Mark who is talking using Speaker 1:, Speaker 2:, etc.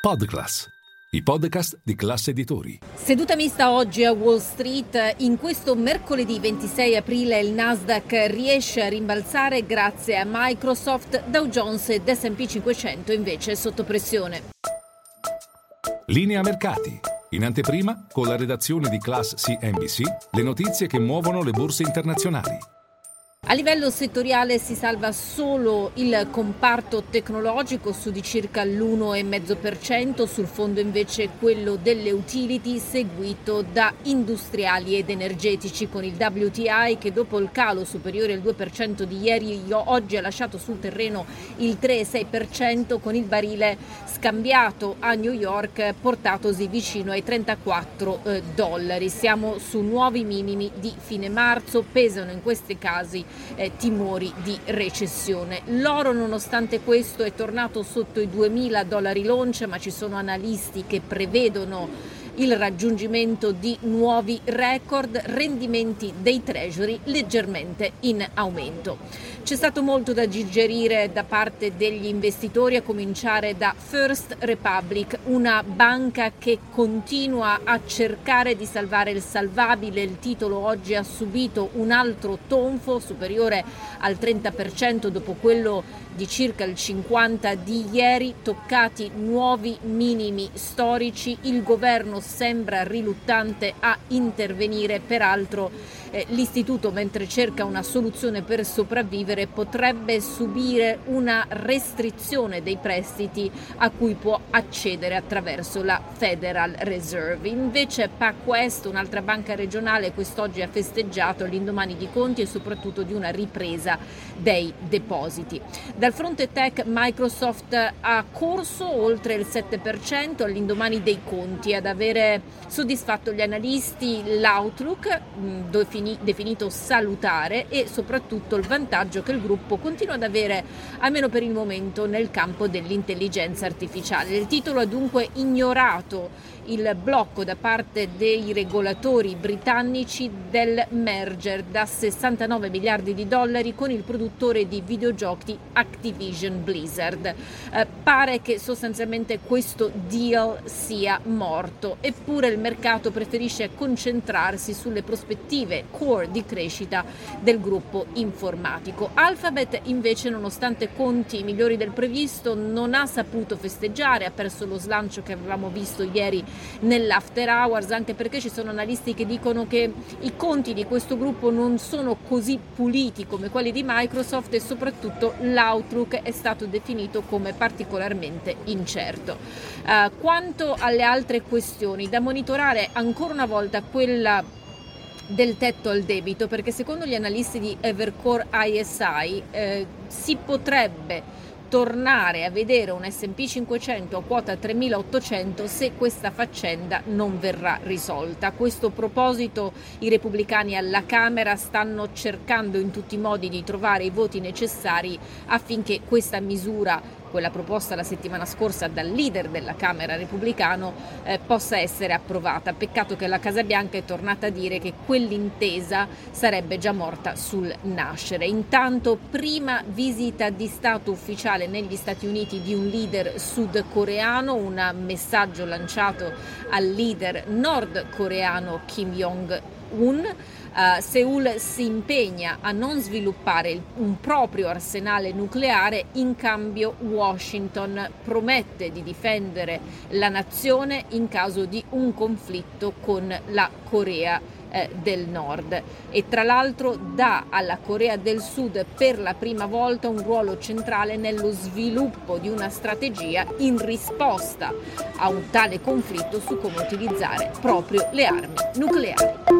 Speaker 1: Podclass, i podcast di classe editori.
Speaker 2: Seduta mista oggi a Wall Street. In questo mercoledì 26 aprile il Nasdaq riesce a rimbalzare grazie a Microsoft, Dow Jones ed S&P 500 invece sotto pressione.
Speaker 1: Linea mercati. In anteprima, con la redazione di Class CNBC, le notizie che muovono le borse internazionali.
Speaker 2: A livello settoriale si salva solo il comparto tecnologico su di circa l'1,5%, sul fondo invece quello delle utility seguito da industriali ed energetici con il WTI che dopo il calo superiore al 2% di ieri oggi ha lasciato sul terreno il 3,6% con il barile scambiato a New York portatosi vicino ai 34 eh, dollari. Siamo su nuovi minimi di fine marzo, pesano in questi casi eh, timori di recessione. L'oro nonostante questo è tornato sotto i 2.000 dollari l'oncia, ma ci sono analisti che prevedono il raggiungimento di nuovi record, rendimenti dei treasury leggermente in aumento. C'è stato molto da digerire da parte degli investitori, a cominciare da First Republic, una banca che continua a cercare di salvare il salvabile. Il titolo oggi ha subito un altro tonfo superiore al 30% dopo quello di circa il 50% di ieri, toccati nuovi minimi storici. Il governo sembra riluttante a intervenire, peraltro eh, l'istituto mentre cerca una soluzione per sopravvivere potrebbe subire una restrizione dei prestiti a cui può accedere attraverso la Federal Reserve. Invece PacWest, un'altra banca regionale, quest'oggi ha festeggiato l'indomani di conti e soprattutto di una ripresa dei depositi. Dal fronte tech Microsoft ha corso oltre il 7% all'indomani dei conti ad avere soddisfatto gli analisti l'outlook definito salutare e soprattutto il vantaggio che il gruppo continua ad avere almeno per il momento nel campo dell'intelligenza artificiale. Il titolo ha dunque ignorato il blocco da parte dei regolatori britannici del merger da 69 miliardi di dollari con il produttore di videogiochi Activision Blizzard. Eh, pare che sostanzialmente questo deal sia morto, eppure il mercato preferisce concentrarsi sulle prospettive core di crescita del gruppo informatico. Alphabet invece nonostante conti migliori del previsto non ha saputo festeggiare, ha perso lo slancio che avevamo visto ieri nell'after hours, anche perché ci sono analisti che dicono che i conti di questo gruppo non sono così puliti come quelli di Microsoft e soprattutto l'outlook è stato definito come particolarmente incerto. Uh, quanto alle altre questioni, da monitorare ancora una volta quella del tetto al debito perché secondo gli analisti di Evercore ISI eh, si potrebbe tornare a vedere un SP 500 a quota 3800 se questa faccenda non verrà risolta. A questo proposito i repubblicani alla Camera stanno cercando in tutti i modi di trovare i voti necessari affinché questa misura quella proposta la settimana scorsa dal leader della Camera repubblicano eh, possa essere approvata. Peccato che la Casa Bianca è tornata a dire che quell'intesa sarebbe già morta sul nascere. Intanto, prima visita di Stato ufficiale negli Stati Uniti di un leader sudcoreano, un messaggio lanciato al leader nordcoreano Kim Jong-un. Uh, Seoul si impegna a non sviluppare un proprio arsenale nucleare, in cambio Washington promette di difendere la nazione in caso di un conflitto con la Corea eh, del Nord e tra l'altro dà alla Corea del Sud per la prima volta un ruolo centrale nello sviluppo di una strategia in risposta a un tale conflitto su come utilizzare proprio le armi nucleari.